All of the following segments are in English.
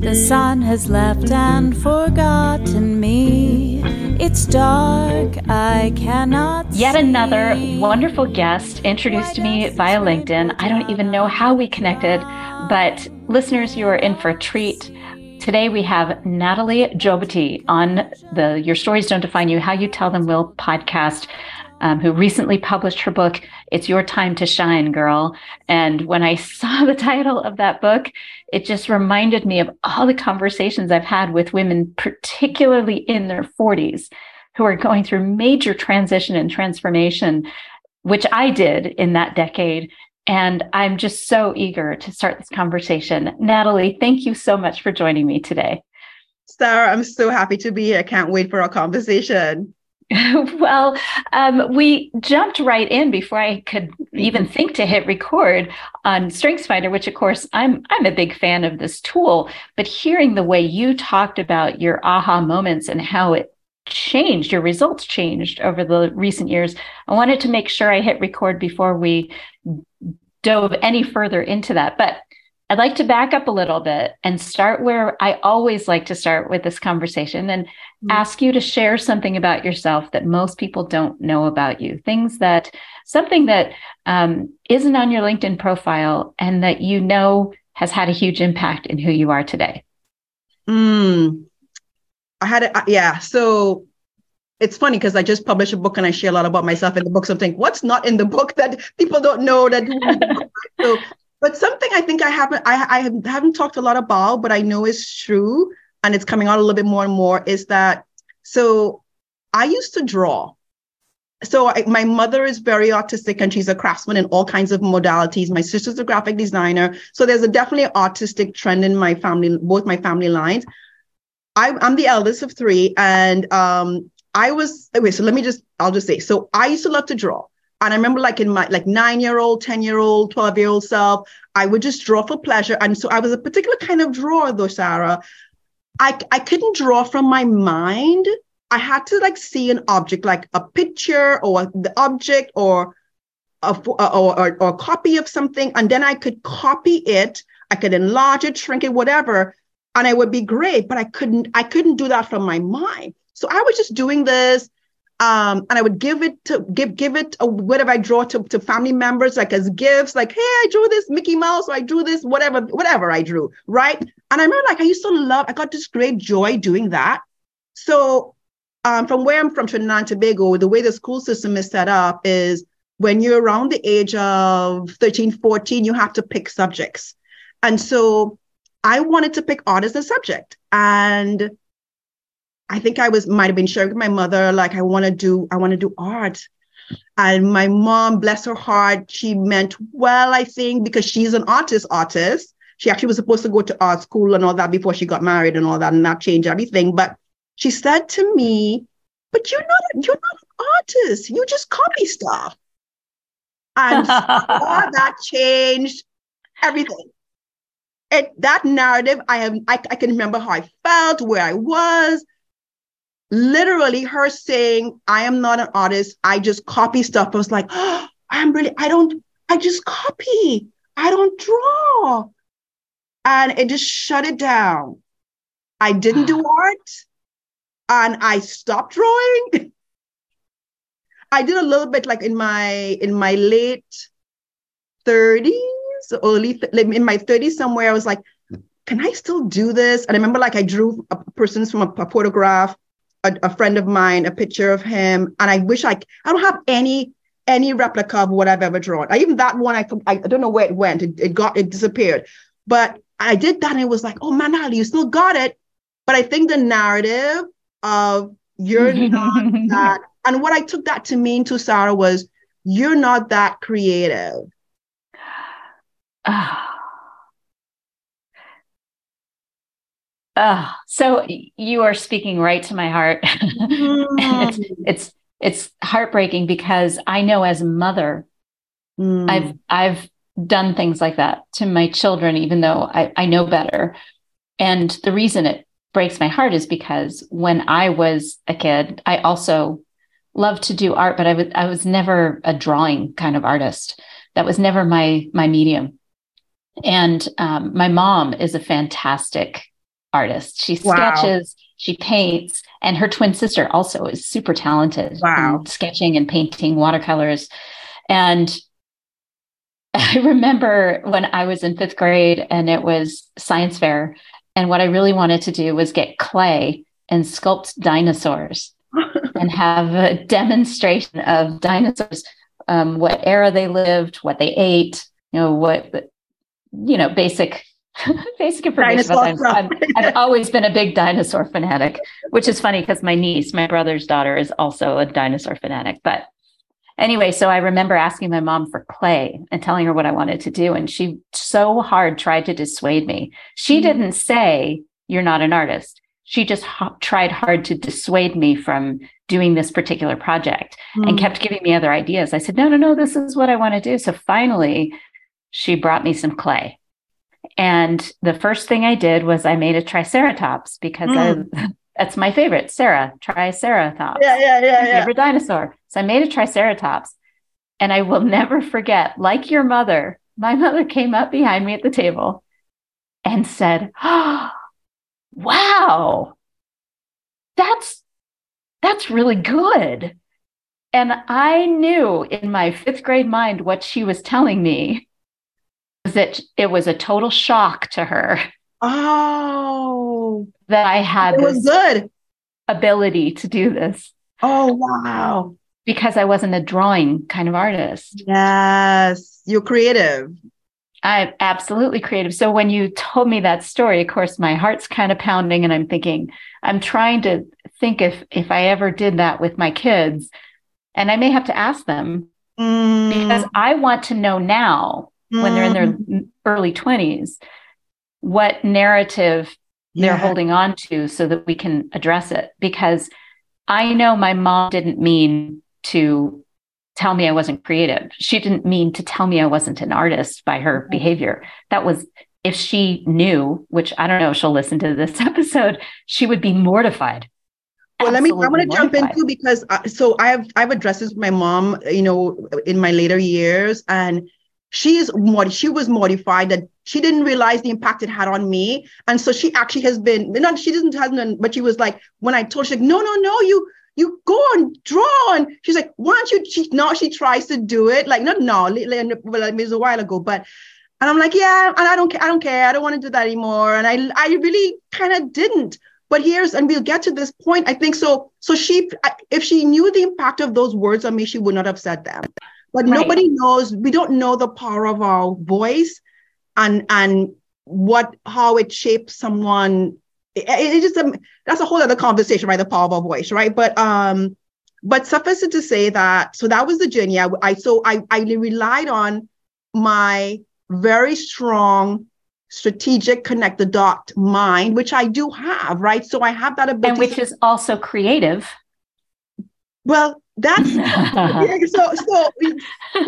The sun has left and forgotten me. It's dark, I cannot. Yet another wonderful guest introduced to me via LinkedIn. I don't even know how we connected, but listeners, you are in for a treat. Today we have Natalie Jobati on the Your Stories Don't Define You, How You Tell Them Will podcast um, who recently published her book, It's Your Time to Shine, Girl. And when I saw the title of that book, it just reminded me of all the conversations I've had with women, particularly in their 40s, who are going through major transition and transformation, which I did in that decade. And I'm just so eager to start this conversation. Natalie, thank you so much for joining me today. Sarah, I'm so happy to be here. I can't wait for our conversation. well, um, we jumped right in before I could even mm-hmm. think to hit record on StrengthsFinder, which of course I'm I'm a big fan of this tool. But hearing the way you talked about your aha moments and how it changed, your results changed over the recent years, I wanted to make sure I hit record before we dove any further into that. But I'd like to back up a little bit and start where I always like to start with this conversation and mm-hmm. ask you to share something about yourself that most people don't know about you. Things that, something that um, not on your LinkedIn profile and that you know has had a huge impact in who you are today. Mm. I had it, yeah. So it's funny because I just published a book and I share a lot about myself in the book. So I'm thinking, what's not in the book that people don't know that so but something I think I haven't I, I haven't talked a lot about, but I know is true, and it's coming out a little bit more and more, is that so I used to draw. So I, my mother is very artistic and she's a craftsman in all kinds of modalities. My sister's a graphic designer. So there's a definitely artistic trend in my family, both my family lines. I, I'm the eldest of three, and um, I was okay. So let me just, I'll just say, so I used to love to draw. And I remember like in my like nine year old, 10 year old, 12 year old self, I would just draw for pleasure. And so I was a particular kind of drawer though, Sarah. I, I couldn't draw from my mind. I had to like see an object, like a picture or the object or a, or, or, or a copy of something. And then I could copy it. I could enlarge it, shrink it, whatever. And it would be great, but I couldn't, I couldn't do that from my mind. So I was just doing this um, and I would give it to give give it a, whatever I draw to, to family members like as gifts, like hey, I drew this Mickey Mouse, or I drew this whatever whatever I drew, right? And I remember like I used to love, I got this great joy doing that. So um, from where I'm from, Trinidad and Tobago, the way the school system is set up is when you're around the age of 13, 14, you have to pick subjects. And so I wanted to pick art as a subject. And I think I was might have been sharing with my mother, like I want to do, I want to do art. And my mom, bless her heart, she meant well, I think, because she's an artist, artist. She actually was supposed to go to art school and all that before she got married and all that, and that changed everything. But she said to me, but you're not, you're not an artist. You just copy stuff. And that changed everything. It, that narrative, I have, I, I can remember how I felt, where I was, literally her saying, I am not an artist. I just copy stuff. I was like, oh, I'm really, I don't, I just copy. I don't draw. And it just shut it down. I didn't do art and I stopped drawing. I did a little bit like in my in my late 30s, early in my 30s somewhere. I was like, can I still do this? And I remember like I drew a person's from a, a photograph a, a, friend of mine a picture of him, and I wish I I don't have any any replica of what I've ever drawn. I, even that one I I don't know where it went. It, it got it disappeared, but I did that and it was like, oh man, Ali, you still got it. But I think the narrative of you're not that, and what I took that to mean to Sarah was you're not that creative. Ah. Uh, so you are speaking right to my heart. Mm. it's, it's it's heartbreaking because I know as a mother, mm. I've I've done things like that to my children, even though I, I know better. And the reason it breaks my heart is because when I was a kid, I also loved to do art, but I was I was never a drawing kind of artist. That was never my my medium. And um, my mom is a fantastic artist. She Wow. sketches, she paints, and her twin sister also is super talented Wow. in sketching and painting watercolors. And I remember when I was in fifth grade and it was science fair, and what I really wanted to do was get clay and sculpt dinosaurs and have a demonstration of dinosaurs, um, what era they lived, what they ate, you know, what, you know, basic, basic information. them. I've, I've always been a big dinosaur fanatic, which is funny because my niece, my brother's daughter, is also a dinosaur fanatic. But anyway, so I remember asking my mom for clay and telling her what I wanted to do. And she so hard tried to dissuade me. She Mhm. didn't say, You're not an artist. She just ho- tried hard to dissuade me from doing this particular project and Mm. kept giving me other ideas. I said, No, no, no, this is what I want to do. So finally, she brought me some clay. And the first thing I did was I made a triceratops because I, mm. that's my favorite, Sarah, triceratops yeah, yeah, yeah, yeah. favorite dinosaur. So I made a triceratops. And I will never forget, like your mother, my mother came up behind me at the table and said, oh, Wow, that's that's really good. And I knew in my fifth grade mind what she was telling me that it was a total shock to her Oh, that I had it was this good. ability to do this Oh, wow. because I wasn't a drawing kind of artist. Yes, you're creative. I'm absolutely creative. So when you told me that story, of course, my heart's kind of pounding, and I'm thinking, I'm trying to think if if I ever did that with my kids, and I may have to ask them Mm, because I want to know now when they're in mm, their early 20s what narrative they're holding on to so that we can address it because I know my mom didn't mean to tell me I wasn't creative. She didn't mean to tell me I wasn't an artist by her Mhm. behavior. That was if she knew, which I don't know if she'll listen to this episode, she would be mortified. Well, let me. I'm going to jump into because uh, so I have I've addressed this with my mom, you know, in my later years, and she's mod- she was mortified that she didn't realize the impact it had on me, and so she actually has been not she doesn't hasn't, but she was like when I told her, she's like, no, no, no, you you go and draw, and she's like, why don't you? She now she tries to do it like not now, it was a while ago, but. And I'm like, yeah, and I don't care. I don't care. I don't want to do that anymore. And I, I really kind of didn't but here's and we'll get to this point i think so so she if she knew the impact of those words on me she would not have said them but Right. nobody knows we don't know the power of our voice and and what how it shapes someone. It, it just um, that's a whole other conversation right? The power of our voice right? But um but suffice it to say that so that was the journey. I, I so i i relied on my very strong strategic connect the dot mind which i do have right? So i have that ability And which is also creative. well that's yeah, so so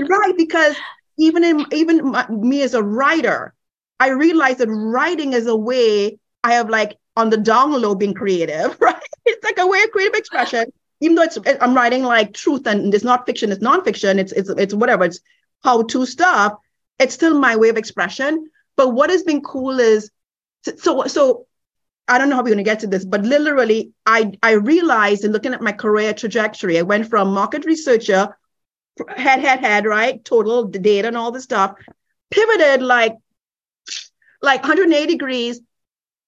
right because even in even my, me as a writer i realize that writing is a way i have like on the down low being creative right? It's like a way of creative expression even though it's i'm writing like truth and it's not fiction it's nonfiction it's it's it's whatever it's how to stuff it's still my way of expression. But what has been cool is so so I don't know how we're going to get to this, but literally, I I realized in looking at my career trajectory, I went from market researcher, head head head, right, total data and all this stuff, pivoted like like 180 degrees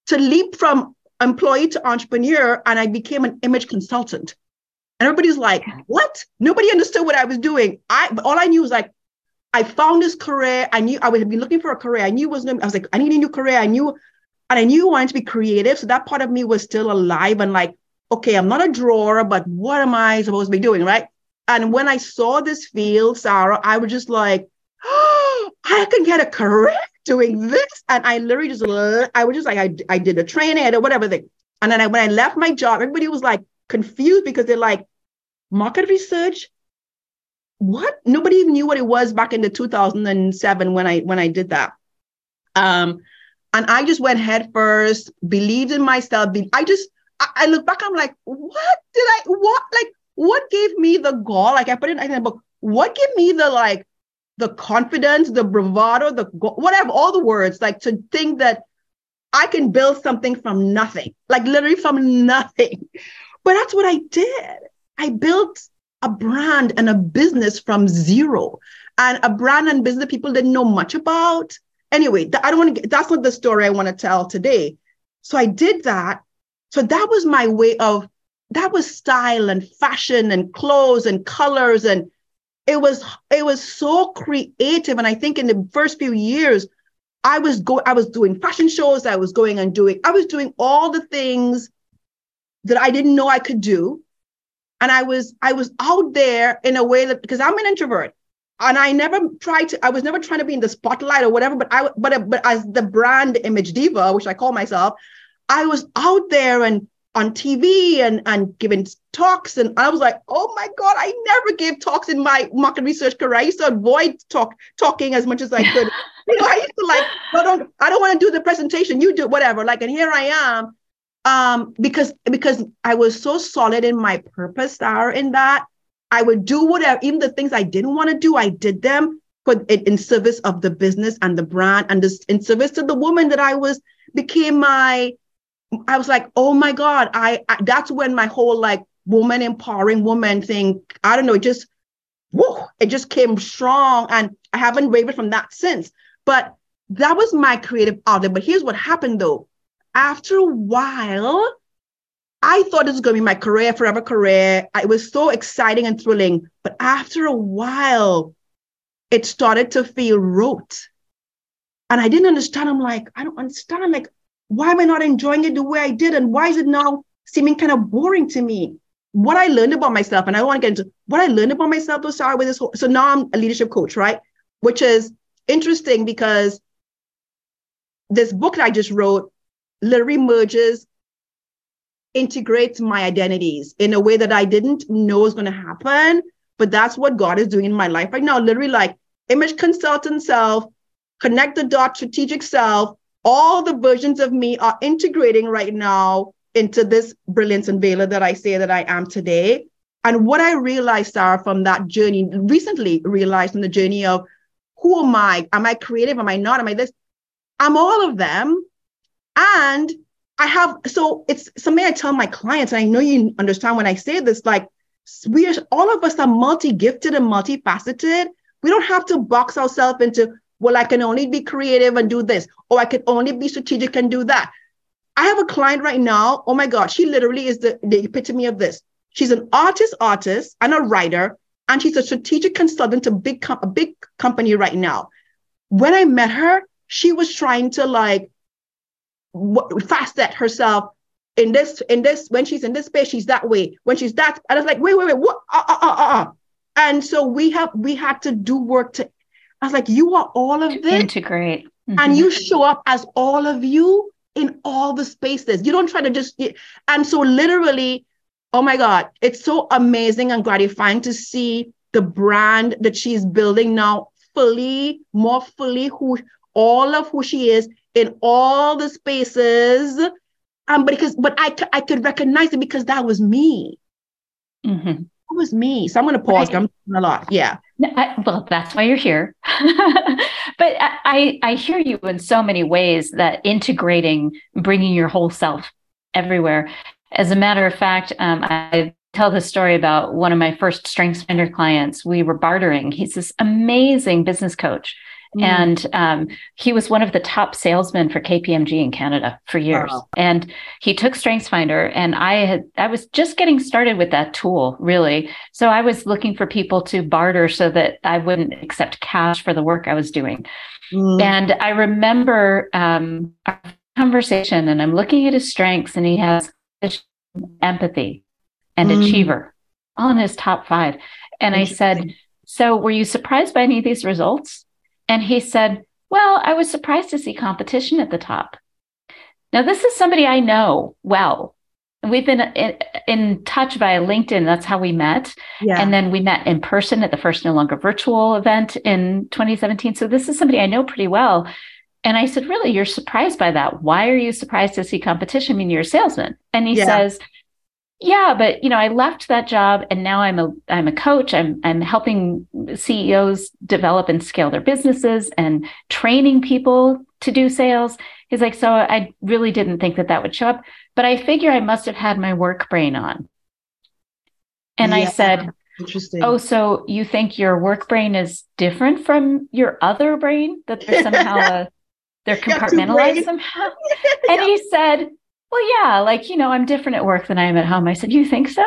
to leap from employee to entrepreneur, and I became an image consultant. And everybody's like, "What?" Nobody understood what I was doing. I all I knew was like, I found this career. I knew I would have been looking for a career. I knew it was. No, I was like, I need a new career. I knew and I knew I wanted to be creative. So that part of me was still alive and like, okay, I'm not a drawer, but what am I supposed to be doing? Right. And when I saw this field, Sarah, I was just like, oh, I can get a career doing this. And I literally just, I was just like, I, I did a training or whatever thing. And then I, when I left my job, everybody was like confused because they're like, market research? What? Nobody even knew what it was back in the 2007 when I when I did that. Um, and I just went head first, believed in myself. Be- I just, I, I look back, I'm like, what did I, what, like, what gave me the gall? Like I put it in the book, what gave me the like the confidence, the bravado, the whatever, all the words, like to think that I can build something from nothing, like literally from nothing. But that's what I did. I built a brand and a business from zero, and a brand and business people didn't know much about. Anyway, I don't want to. That's not the story I want to tell today. So I did that. So that was my way of. That was style and fashion and clothes and colors and it was it was so creative and i think in the first few years i was going i was doing fashion shows i was going and doing i was doing all the things that i didn't know i could do and i was i was out there in a way that because i'm an introvert and i never tried to i was never trying to be in the spotlight or whatever but i but but as the brand image diva which i call myself i was out there and on TV and, and giving talks. And I was like, oh my God, I never gave talks in my market research career. I used to avoid talk talking as much as I could. you know, I used to like, I don't, I don't want to do the presentation. You do whatever. Like, and here I am. Um, because because I was so solid in my purpose there in that I would do whatever, even the things I didn't want to do, I did them for in, in service of the business and the brand and this in service to the woman that I was became my I was like, oh my God, I, I that's when my whole like woman empowering woman thing, I don't know, it just whoa, it just came strong. And I haven't wavered from that since. But that was my creative outlet. But here's what happened though. After a while, I thought this was going to be my career, forever career. It was so exciting and thrilling. But after a while, it started to feel rote. And I didn't understand. I'm like, I don't understand. Like, why am I not enjoying it the way I did? And why is it now seeming kind of boring to me? What I learned about myself, and I want to get into what I learned about myself to start with this. Whole, so now I'm a leadership coach, right? Which is interesting because this book that I just wrote literally merges, integrates my identities in a way that I didn't know was going to happen. But that's what God is doing in my life right now. Literally, like image consultant self, connect the dot strategic self, all the versions of me are integrating right now into this brilliance unveiler that I say that I am today. And what I realized, Sarah, from that journey, recently realized from the journey of who am I? Am I creative? Am I not? Am I this? I'm all of them. And I have, so it's something I tell my clients, and I know you understand when I say this, like, we are, all of us are multi gifted and multifaceted. We don't have to box ourselves into well, I can only be creative and do this, or I can only be strategic and do that. I have a client right now. Oh my God, she literally is the, the epitome of this. She's an artist, artist, and a writer, and she's a strategic consultant to big com- a big company right now. When I met her, she was trying to like w- facet herself in this in this when she's in this space, she's that way. When she's that, and I was like, wait, wait, wait, what? Uh, uh, uh, uh. And so we have we had to do work to I was like, you are all of this. Integrate. Mm-hmm. And you show up as all of you in all the spaces. You don't try to just, and so literally, oh my God, it's so amazing and gratifying to see the brand that she's building now fully, more fully who all of who she is in all the spaces. Um, but because but I I could recognize it because that was me. Mm-hmm. That was me. So I'm gonna pause. Right. I'm talking a lot. Yeah. I, well, that's why you're here. but I, I hear you in so many ways that integrating, bringing your whole self everywhere. As a matter of fact, um, I tell the story about one of my first StrengthsFinder clients. We were bartering. He's this amazing business coach. Mm. And um, he was one of the top salesmen for KPMG in Canada for years. Wow. And he took StrengthsFinder, and I had I was just getting started with that tool, really. So I was looking for people to barter so that I wouldn't accept cash for the work I was doing. Mm. And I remember um, our conversation, and I'm looking at his strengths, and he has empathy and mm. achiever on his top five. And I said, So were you surprised by any of these results? And he said, Well, I was surprised to see competition at the top. Now, this is somebody I know well. We've been in, in touch via LinkedIn. That's how we met. Yeah. And then we met in person at the first No Longer Virtual event in 2017. So this is somebody I know pretty well. And I said, Really, you're surprised by that? Why are you surprised to see competition? I mean, you're a salesman. And he yeah. says, yeah, but you know, I left that job and now I'm a I'm a coach. I'm I'm helping CEOs develop and scale their businesses and training people to do sales. He's like, so I really didn't think that that would show up, but I figure I must have had my work brain on. And yeah, I said, interesting. Oh, so you think your work brain is different from your other brain? That they're somehow a, they're compartmentalized somehow? And yeah. he said, well, yeah, like, you know, I'm different at work than I am at home. I said, you think so?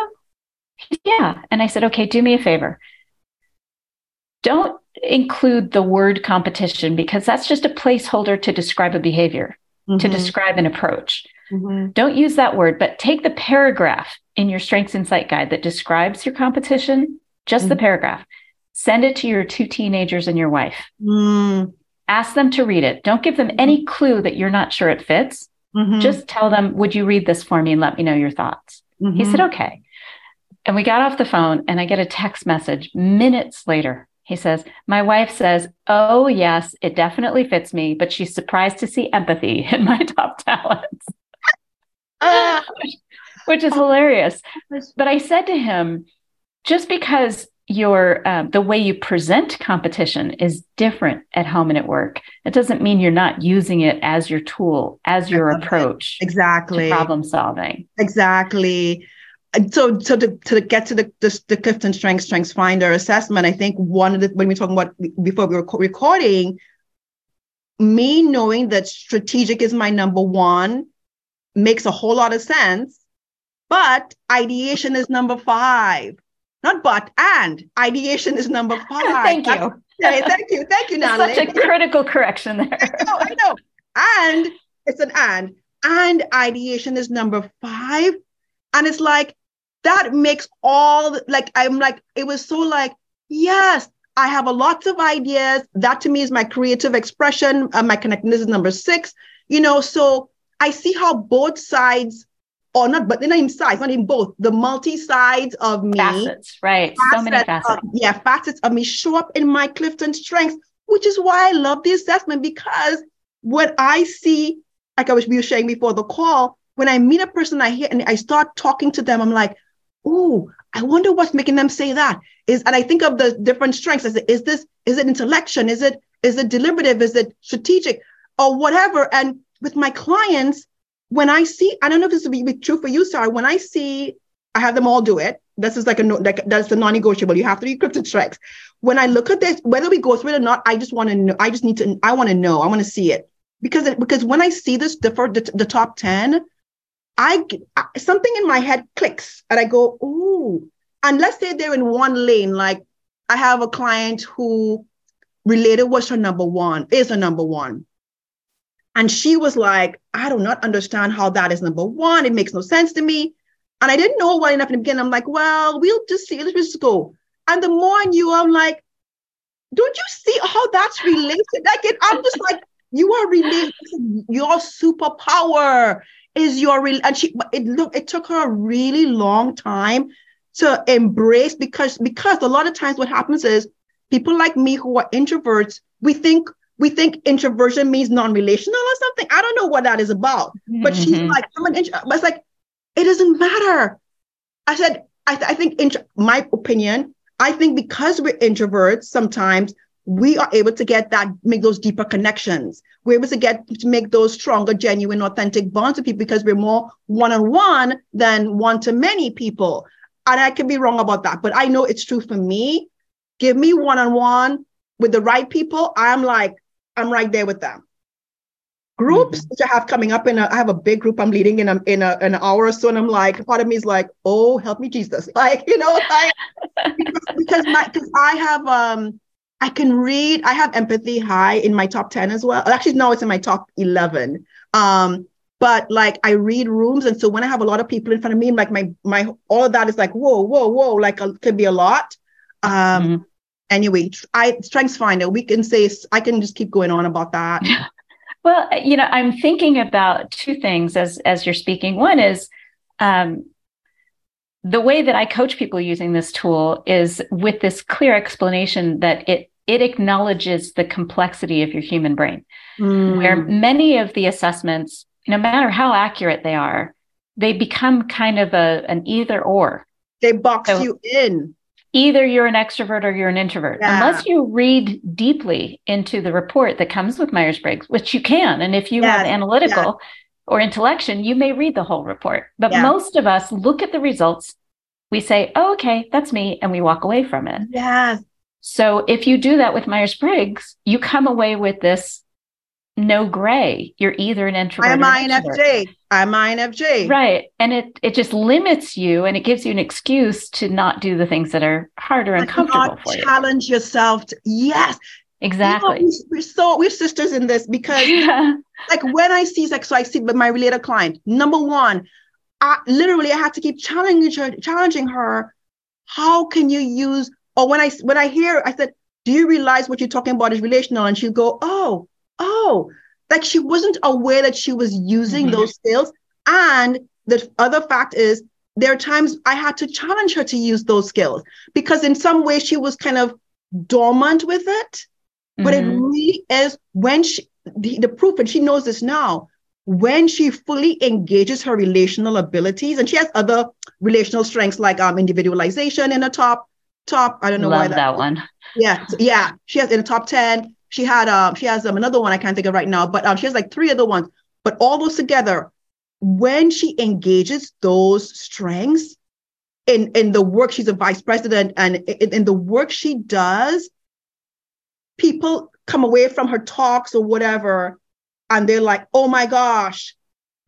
Yeah. And I said, okay, do me a favor. Don't include the word competition because that's just a placeholder to describe a behavior, mm-hmm. to describe an approach. Mm-hmm. Don't use that word, but take the paragraph in your Strengths Insight guide that describes your competition, just mm-hmm. the paragraph. Send it to your two teenagers and your wife. Mm. Ask them to read it. Don't give them any clue that you're not sure it fits. Mm-hmm. Just tell them, would you read this for me and let me know your thoughts? Mm-hmm. He said, okay. And we got off the phone and I get a text message minutes later. He says, My wife says, Oh, yes, it definitely fits me, but she's surprised to see empathy in my top talents, uh, which is hilarious. But I said to him, Just because your um, the way you present competition is different at home and at work. It doesn't mean you're not using it as your tool as your approach exactly. problem solving. Exactly. So so to, to get to the, the, the clifton strength strengths finder assessment i think one of the when we're talking about before we were recording me knowing that strategic is my number one makes a whole lot of sense but ideation is number five not but, and ideation is number five. thank you. Okay, thank you. Thank you, Natalie. Such a critical correction there. I know, I know. And it's an and. And ideation is number five. And it's like, that makes all like I'm like, it was so like, yes, I have a lots of ideas. That to me is my creative expression. Uh, my connectedness is number six. You know, so I see how both sides or not, but they're not even sides, not in both. The multi sides of me. Facets, right. Facets so many facets. Of, yeah, facets of me show up in my Clifton strengths, which is why I love the assessment because what I see, like I was we were sharing before the call, when I meet a person I hear and I start talking to them, I'm like, oh, I wonder what's making them say that. Is and I think of the different strengths. Is, it, is this, is it intellection? Is it, is it deliberative? Is it strategic? Or whatever. And with my clients, when I see, I don't know if this will be true for you, Sarah. When I see, I have them all do it. This is like a like that's the non-negotiable. You have to do Clifton strengths. When I look at this, whether we go through it or not, I just want to know. I just need to. I want to know. I want to see it because it, because when I see this the, the, the top ten, I something in my head clicks and I go, ooh. And let's say they're in one lane. Like I have a client who relator was her number one, is her number one. And she was like, I do not understand how that is number one. It makes no sense to me. And I didn't know well enough in the beginning. I'm like, well, we'll just see, let's just go. And the more I knew, I'm like, don't you see how that's related? Like, it, I'm just like, you are related. Your superpower is your real. And she, it look, it took her a really long time to embrace because because a lot of times what happens is people like me who are introverts, we think we think introversion means non-relational or something. I don't know what that is about. Mm-hmm. But she's mm-hmm. like, I'm an intro. But it's like, it doesn't matter. I said, I, th- I think, intro- my opinion, I think because we're introverts, sometimes we are able to get that, make those deeper connections. We're able to get to make those stronger, genuine, authentic bonds with people because we're more one-on-one than one-to-many people. And I can be wrong about that, but I know it's true for me. Give me one-on-one with the right people. I'm like, I'm right there with them. Groups mm-hmm. which I have coming up in I have a big group I'm leading in a, in a, an hour or so, and I'm like, part of me is like, oh, help me, Jesus, like you know, like because, because my because I have um I can read, I have empathy high in my top ten as well. Actually, no, it's in my top eleven. Um, but like I read rooms, and so when I have a lot of people in front of me, like my my all of that is like whoa, whoa, whoa, like a, can be a lot. Um, mm-hmm anyway, I Strengths Finder, we can say I can just keep going on about that. Well, you know, I'm thinking about two things as as you're speaking. One is um, the way that I coach people using this tool is with this clear explanation that it it acknowledges the complexity of your human brain, mm. where many of the assessments, no matter how accurate they are, they become kind of a an either or. They box so you in. Either you're an extrovert or you're an introvert. Yeah. Unless you read deeply into the report that comes with Myers Briggs, which you can. And if you yes. have analytical yes. or intellection, you may read the whole report. But yeah. most of us look at the results, we say, oh, okay, that's me, and we walk away from it. Yeah. So if you do that with Myers Briggs, you come away with this no gray. You're either an introvert. I'm INFJ. I'm INFJ. Right. And it it just limits you and it gives you an excuse to not do the things that are harder and comfortable for you. Challenge yourself. To, yes. Exactly. You know, we're so we're sisters in this because yeah. like when I see like so I see with my relator client, number one, I literally I had to keep challenging her, challenging her. How can you use or when I when I hear I said, do you realize what you're talking about is relational? And she'll go, oh, oh, like she wasn't aware that she was using mm-hmm. those skills. And the other fact is, there are times I had to challenge her to use those skills because in some way she was kind of dormant with it. Mm-hmm. But it mm-hmm. really is when she, the, the proof, and she knows this now, when she fully engages her relational abilities, and she has other relational strengths like um, individualization in the top, top, I don't know Love why that, that one. Yeah, yeah, she has in the top 10 she had um she has um, another one I can't think of right now, but um she has like three other ones. But all those together, when she engages those strengths in in the work, she's a vice president, and in, in the work she does, people come away from her talks or whatever, and they're like, "Oh my gosh."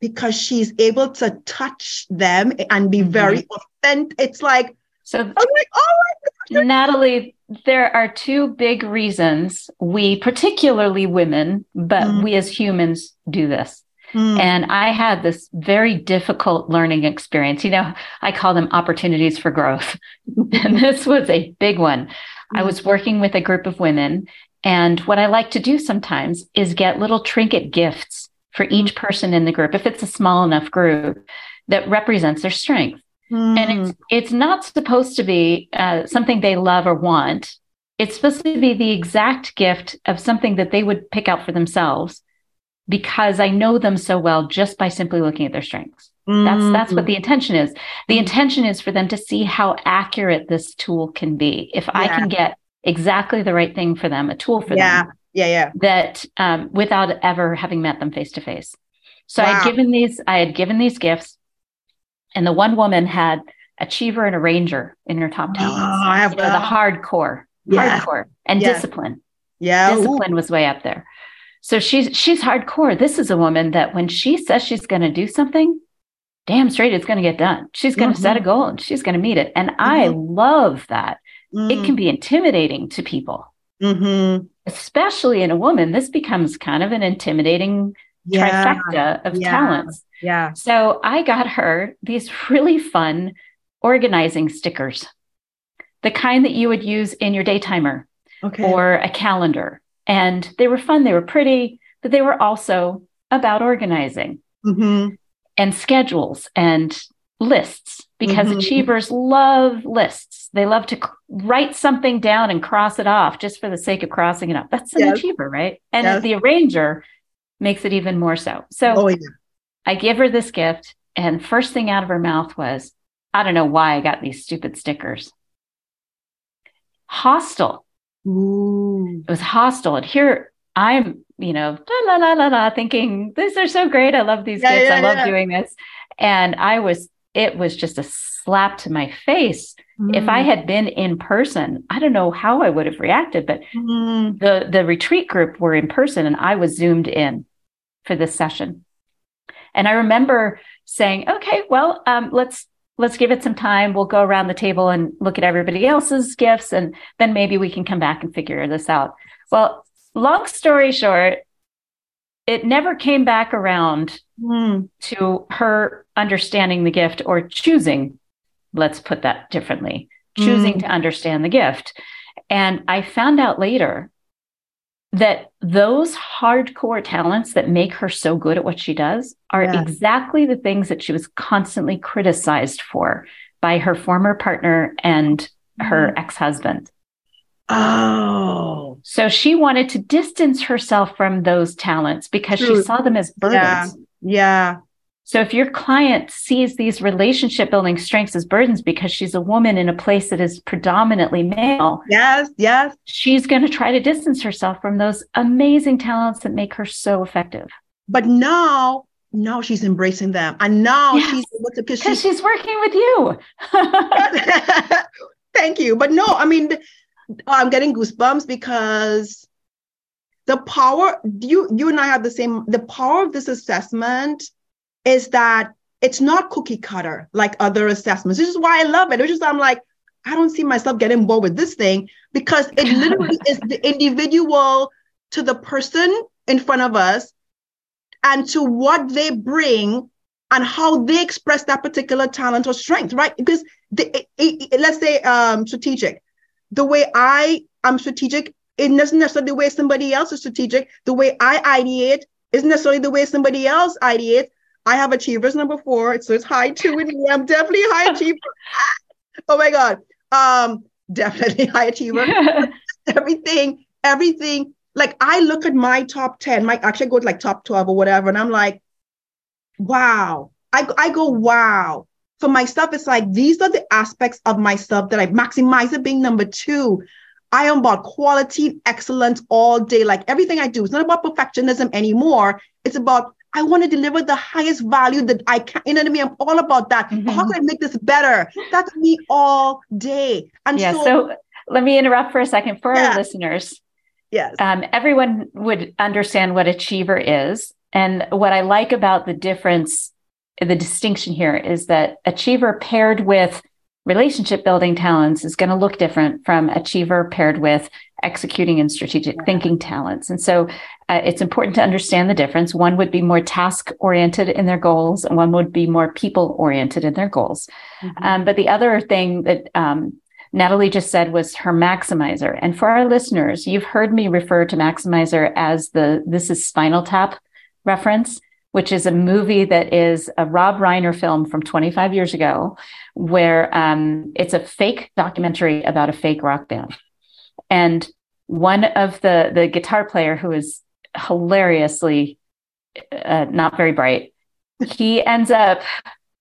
Because she's able to touch them and be mm-hmm. very authentic. It's like, so I'm like, oh my gosh, Natalie, there are two big reasons we, particularly women, but mm. we as humans do this. Mm. And I had this very difficult learning experience. You know, I call them opportunities for growth. and this was a big one. Mm. I was working with a group of women. And what I like to do sometimes is get little trinket gifts for each mm. person in the group, if it's a small enough group that represents their strength. Mm. And it's, hmm. it's not supposed to be uh, something they love or want. It's supposed to be the exact gift of something that they would pick out for themselves because I know them so well just by simply looking at their strengths. Mm. That's that's what the intention is. The intention is for them to see how accurate this tool can be. If yeah. I can get exactly the right thing for them, a tool for yeah. them. Yeah, yeah. Yeah. That um, without ever having met them face to face. So wow. I had given these, I had given these gifts and the one woman had a achiever and arranger in her top talents. Oh, I have you know, the hardcore, yeah. hardcore, and yeah. discipline. Yeah, discipline Ooh. was way up there. So she's she's hardcore. This is a woman that when she says she's going to do something, damn straight it's going to get done. She's going to mm-hmm. set a goal and she's going to meet it. And mm-hmm. I love that. Mm-hmm. It can be intimidating to people, mm-hmm. especially in a woman. This becomes kind of an intimidating yeah. trifecta of yeah. talents. Yeah. So I got her these really fun organizing stickers, the kind that you would use in your day timer okay. or a calendar. And they were fun, they were pretty, but they were also about organizing mm-hmm. and schedules and lists because mm-hmm. achievers love lists. They love to write something down and cross it off just for the sake of crossing it off. That's an yes. achiever, right? And yes. the arranger makes it even more so. So oh, yeah. I give her this gift, and first thing out of her mouth was, I don't know why I got these stupid stickers. Hostile. Ooh. It was hostile. And here I'm, you know, la la la la la, thinking these are so great. I love these yeah, gifts. Yeah, I love yeah. doing this. And I was, it was just a slap to my face. Mm. If I mm. had been in person, I don't know how I would have reacted, but mm. the the retreat group were in person and I was zoomed in for this session. And I remember saying, okay, well, um, let's let's give it some time. We'll go around the table and look at everybody else's gifts, and then maybe we can come back and figure this out. Well, long story short, it never came back around mm. to her understanding the gift or choosing, let's put that differently, choosing mm. to understand the gift. And I found out later that those hardcore talents that make her so good at what she does are exactly the things that she was constantly criticized for by her former partner and her mm-hmm. ex-husband. Oh. So she wanted to distance herself from those talents because True. she saw them as burdens. Yeah. yeah. So if your client sees these relationship building strengths as burdens because she's a woman in a place that is predominantly male, yes, yes, she's going to try to distance herself from those amazing talents that make her so effective. But now, now she's embracing them, and now yes, she's able to because she's, she's working with you. Thank you, but no, I mean, I'm getting goosebumps because the power you you and I have the same. The power of this assessment is that it's not cookie cutter like other assessments. This is why I love it. Which is I'm like, I don't see myself getting bored with this thing because it literally is the individual to the person in front of us and to what they bring and how they express that particular talent or strength, right? Because the, it, it, let's say um, strategic, the way I am strategic, it isn't necessarily the way somebody else is strategic. The way I ideate isn't necessarily the way somebody else ideates. I have achievers number four. So it's high two with me. I'm definitely high achiever. oh my God. Um, definitely high achiever. everything, everything. Like I look at my top 10, my actually I go to like top 12 or whatever, and I'm like, wow. I, I go, wow. For myself, it's like these are the aspects of myself that I maximize it being number two. I am about quality, excellence all day. Like everything I do, it's not about perfectionism anymore. It's about I want to deliver the highest value that I can. You know what I mean? I'm all about that. Mm-hmm. How can I make this better? That's me all day. And yeah, so, so let me interrupt for a second for yeah. our listeners. Yes. Um, everyone would understand what achiever is. And what I like about the difference, the distinction here is that achiever paired with relationship building talents is going to look different from achiever paired with executing and strategic yeah. thinking talents. And so uh, it's important to understand the difference. One would be more task oriented in their goals, and one would be more people oriented in their goals. Mm-hmm. Um, but the other thing that um, Natalie just said was her maximizer. And for our listeners, you've heard me refer to maximizer as the this is Spinal Tap reference which is a movie that is a Rob Reiner film from 25 years ago, where um, it's a fake documentary about a fake rock band. And one of the the guitar player who is hilariously uh, not very bright, he ends up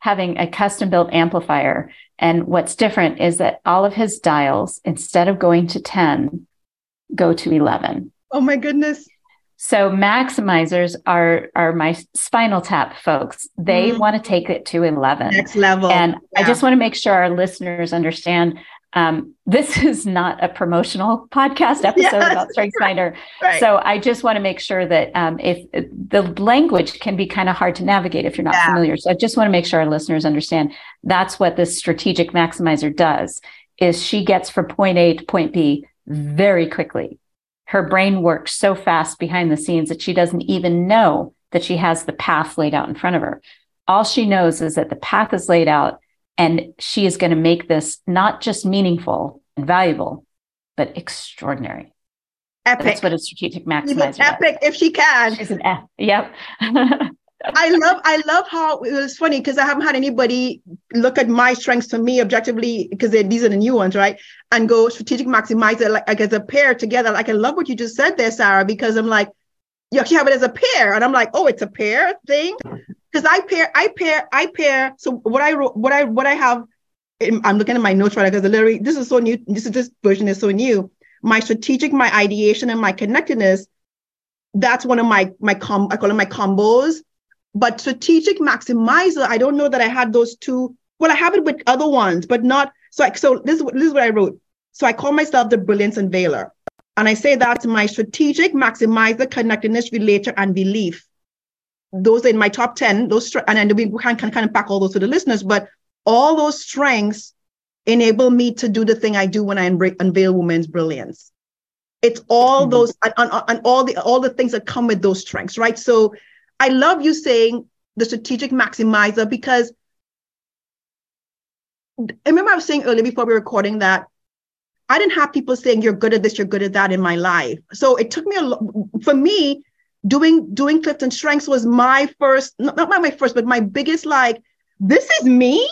having a custom built amplifier. And what's different is that all of his dials, instead of going to 10, go to 11. Oh my goodness. So maximizers are are my spinal tap folks. They mm-hmm. want to take it to 11. Next level. And yeah. I just want to make sure our listeners understand um, this is not a promotional podcast episode yes. about StrengthsFinder. Right. So I just want to make sure that um, if the language can be kind of hard to navigate if you're not yeah. familiar. So I just want to make sure our listeners understand that's what this strategic maximizer does is she gets from point A to point B very quickly her brain works so fast behind the scenes that she doesn't even know that she has the path laid out in front of her. All she knows is that the path is laid out and she is going to make this not just meaningful and valuable, but extraordinary. Epic. That's what a strategic maximizer. Even epic if she can. She's an F. Yep. I love I love how it was funny because I haven't had anybody look at my strengths to me objectively because these are the new ones, right? And go strategic maximizer like, like as a pair together. Like I love what you just said there, Sarah, because I'm like, you actually have it as a pair, and I'm like, oh, it's a pair thing because I pair, I pair, I pair. So what I wrote, what I what I have, I'm looking at my notes right because literally this is so new. This is this version is so new. My strategic, my ideation, and my connectedness. That's one of my my com. I call it my combos but strategic maximizer, I don't know that I had those two. Well, I have it with other ones, but not so. I, so this is what this is what I wrote. So I call myself the brilliance unveiler, and I say that's my strategic maximizer, connectedness, relator, and belief. Those in my top ten. Those and then we can, can kind of pack all those to the listeners, but all those strengths enable me to do the thing I do when I unveil women's brilliance. It's all mm-hmm. those and, and, and all the all the things that come with those strengths, right? So I love you saying the strategic maximizer because I remember I was saying earlier before we were recording that I didn't have people saying you're good at this, you're good at that in my life. So it took me a lot for me doing doing Clifton Strengths was my first, not, not my first, but my biggest like, this is me.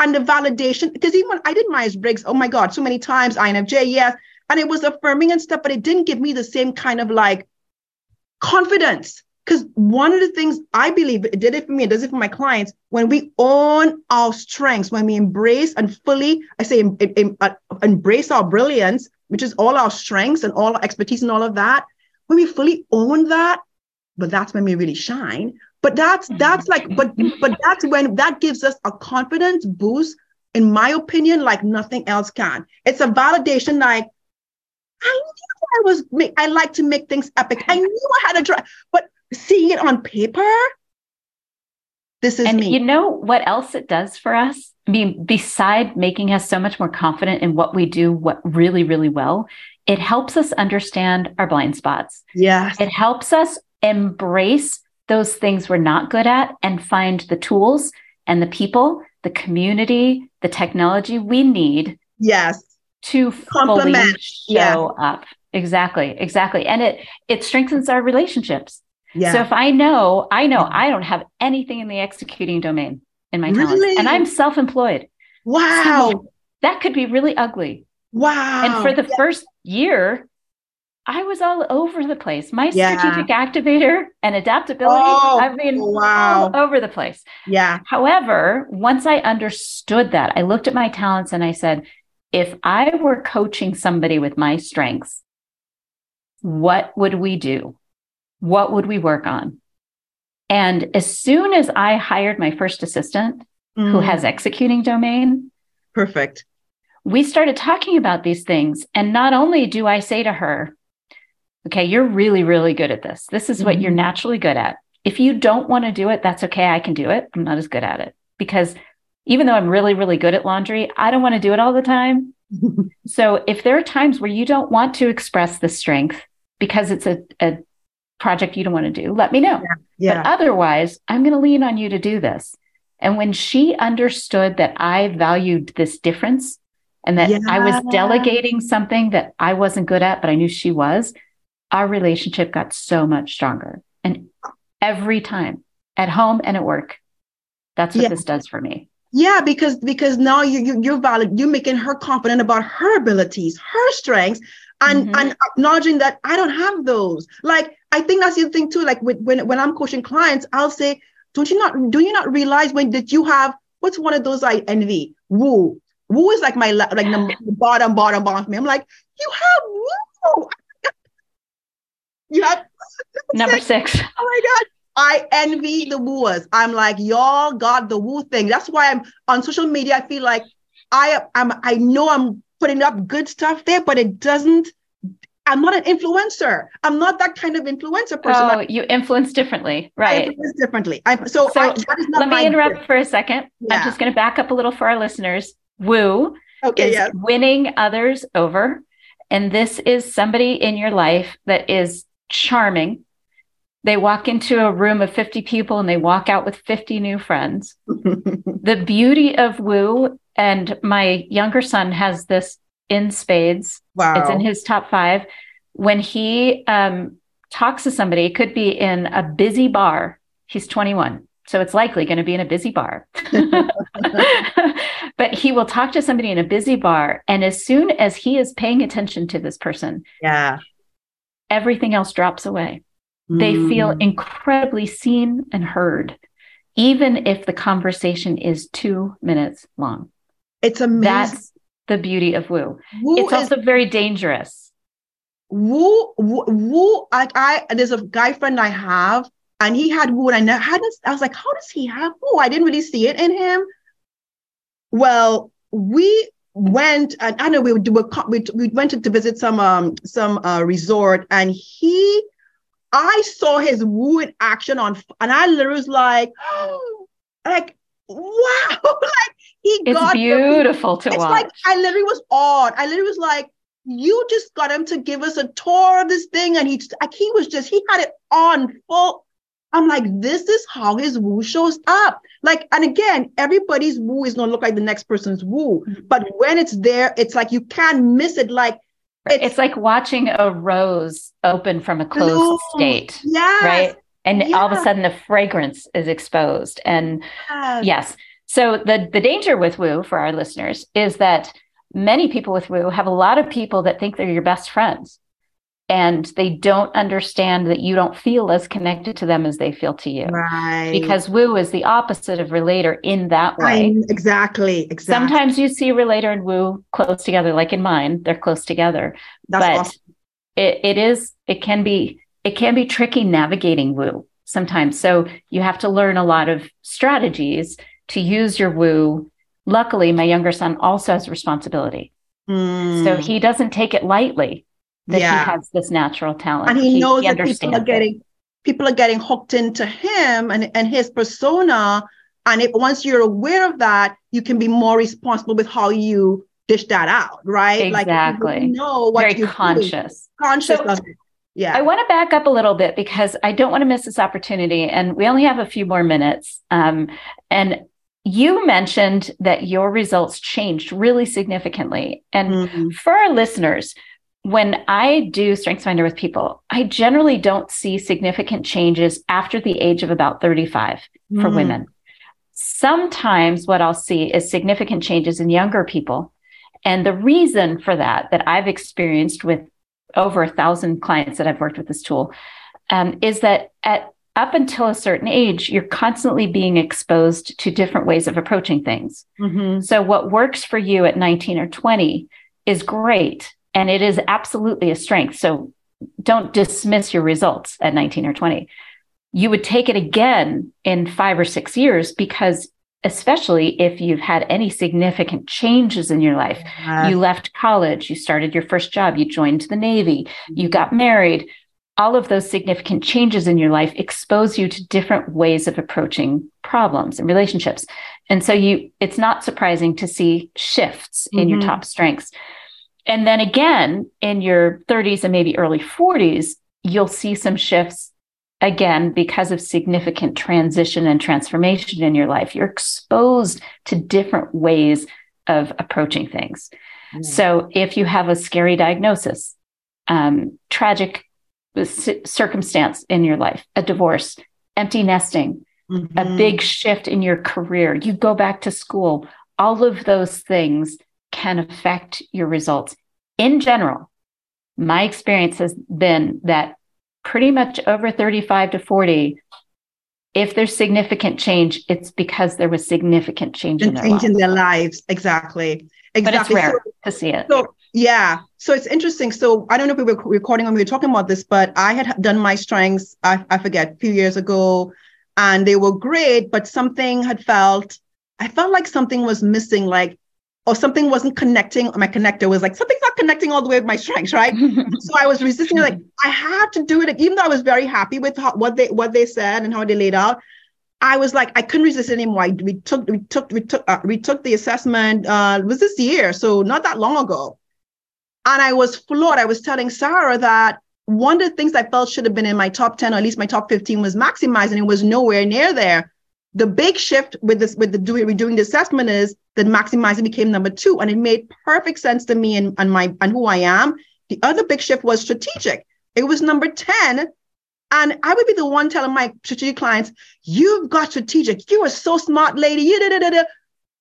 And the validation, because even when I did Myers Briggs, oh my God, so many times, INFJ, yes. And it was affirming and stuff, but it didn't give me the same kind of like confidence because one of the things I believe it did it for me, it does it for my clients. When we own our strengths, when we embrace and fully, I say, em, em, uh, embrace our brilliance, which is all our strengths and all our expertise and all of that. When we fully own that, but that's when we really shine. But that's mm-hmm. that's like, but but that's when that gives us a confidence boost, in my opinion, like nothing else can. It's a validation, like I knew I was I like to make things epic. I knew I had a drive, but seeing it on paper, this is and me. you know what else it does for us? I mean, beside making us so much more confident in what we do, what really, really well, it helps us understand our blind spots. Yes. It helps us embrace those things we're not good at and find the tools and the people, the community, the technology we need. Yes. To fully show up. Exactly. Exactly. And it it strengthens our relationships. Yeah. So if I know, I know I don't have anything in the executing domain in my really? talents, and I'm self-employed. Wow. So that could be really ugly. Wow. And for the yeah. first year, I was all over the place. My yeah. strategic activator and adaptability, oh, I mean, wow. all over the place. Yeah. However, once I understood that, I looked at my talents and I said, if I were coaching somebody with my strengths, what would we do? What would we work on? And as soon as I hired my first assistant mm. who has executing domain, perfect. We started talking about these things. And not only do I say to her, okay, you're really, really good at this. This is mm-hmm. what you're mm-hmm. naturally good at. If you don't want to do it, that's okay. I can do it. I'm not as good at it because even though I'm really, really good at laundry, I don't want to do it all the time. so if there are times where you don't want to express the strength because it's a, a project you don't want to do, let me know. Yeah. yeah. But otherwise, I'm going to lean on you to do this. And when she understood that I valued this difference and that yeah. I was delegating something that I wasn't good at, but I knew she was, our relationship got so much stronger. And every time at home and at work, that's what yeah. this does for me. Yeah, because because now you, you you're valid, you're making her confident about her abilities, her strengths, and mm-hmm. and acknowledging that I don't have those. Like I think that's the thing too. Like with, when when I'm coaching clients, I'll say, don't you not do you not realize when that you have what's one of those I envy? Woo. Woo is like my like the bottom bottom bottom for me. I'm like, you have woo. You have number six. six. Oh my god. I envy the wooers. I'm like, y'all got the woo thing. That's why I'm on social media. I feel like I am I know I'm putting up good stuff there, but it doesn't. I'm not an influencer. I'm not that kind of influencer person. Oh, you influence differently, right? influence differently. I, so, so I, let me interrupt for a second. Yeah. I'm just going to back up a little for our listeners. Woo okay, is yes. winning others over, and this is somebody in your life that is charming. They walk into a room of 50 people and they walk out with 50 new friends. the beauty of Woo and my younger son has this in spades. Wow. It's in his top five. When he um, talks to somebody, it could be in a busy bar. He's 21. So it's likely going to be in a busy bar. but he will talk to somebody in a busy bar. And as soon as he is paying attention to this person, yeah, everything else drops away. Mm. They feel incredibly seen and heard, even if the conversation is two minutes long. It's amazing. That's the beauty of woo. woo it's also very dangerous. Woo, woo, woo. Like I, there's a guy friend I have, and he had woo, and I never had this. I was like, how does he have woo? I didn't really see it in him. Well, we went, and I know we were, we, we went to, visit some um some uh, resort, and he, I saw his woo in action on, and I literally was like, like wow, like he it's got beautiful to it's watch. like I literally was awed. I literally was like, you just got him to give us a tour of this thing, and he like he was just he had it on full. I'm like, this is how his woo shows up. Like, and again, everybody's woo is gonna look like the next person's woo, mm-hmm. but when it's there, it's like you can't miss it. Like it's, it's like watching a rose open from a closed bloom. state. Yeah. Right. And all of a sudden the fragrance is exposed. And yes. yes. So the the danger with woo for our listeners is that many people with woo have a lot of people that think they're your best friends. And they don't understand that you don't feel as connected to them as they feel to you. Right. Because woo is the opposite of relator in that way. I- exactly. Exactly. Sometimes you see relator and woo close together, like in mine, they're close together. That's but awesome. it, it is, it can be, it can be tricky navigating woo sometimes. So you have to learn a lot of strategies to use your woo. Luckily, my younger son also has responsibility. So Mm. he doesn't take it lightly that Yeah. he has this natural talent. and he, knows that people are it. getting people are getting hooked into him and, and his persona. And if once you're aware of that, you can be more responsible with how you dish that out, right? Like you Exactly. know what very you're doing, conscious. conscious So- of it. Yeah. I want to back up a little bit because I don't want to miss this opportunity, and we only have a few more minutes. Um, and you mentioned that your results changed really significantly, and Mhm. for our listeners, when I do StrengthsFinder with people, I generally don't see significant changes after the age of about 35 for Mhm. women. Sometimes what I'll see is significant changes in younger people. And the reason for that, that I've experienced with over a thousand clients that I've worked with this tool, um, is that at up until a certain age, you're constantly being exposed to different ways of approaching things. Mhm. So what works for you at 19 or 20 is great. And it is absolutely a strength. So don't dismiss your results at 19 or 20. You would take it again in five or six years because, especially if you've had any significant changes in your life, Yeah. you left college, you started your first job, you joined the Navy, you got married. All of those significant changes in your life expose you to different ways of approaching problems and relationships. And so you it's not surprising to see shifts in your Mhm. top strengths. And then again, in your 30s and maybe early 40s, you'll see some shifts again because of significant transition and transformation in your life. You're exposed to different ways of approaching things. So if you have a scary diagnosis, um, tragic c- circumstance in your life, a divorce, empty nesting, a Mhm. big shift in your career, you go back to school, all of those things can affect your results. In general, my experience has been that pretty much over 35 to 40, if there's significant change, it's because there was significant change in their changing lives. their lives. Exactly. But it's Exactly. rare So- to see it. So yeah, so it's interesting. So I don't know if we were recording when we were talking about this, but I had done my strengths. I, I forget a few years ago, and they were great. But something had felt. I felt like something was missing, like or something wasn't connecting. My connector was like something's not connecting all the way with my strengths, right? so I was resisting. Like I had to do it, even though I was very happy with how, what they what they said and how they laid out. I was like, I couldn't resist anymore. I, we took, we took, we took, uh, we took the assessment. Uh, was this year, so not that long ago, and I was floored. I was telling Sarah that one of the things I felt should have been in my top ten, or at least my top fifteen, was maximizing. It was nowhere near there. The big shift with this, with the doing, redoing the assessment is that maximizing became number two, and it made perfect sense to me and, and my and who I am. The other big shift was strategic. It was number ten, and I would be the one telling my strategic clients, "You've got strategic. You are so smart, lady." You da, da, da,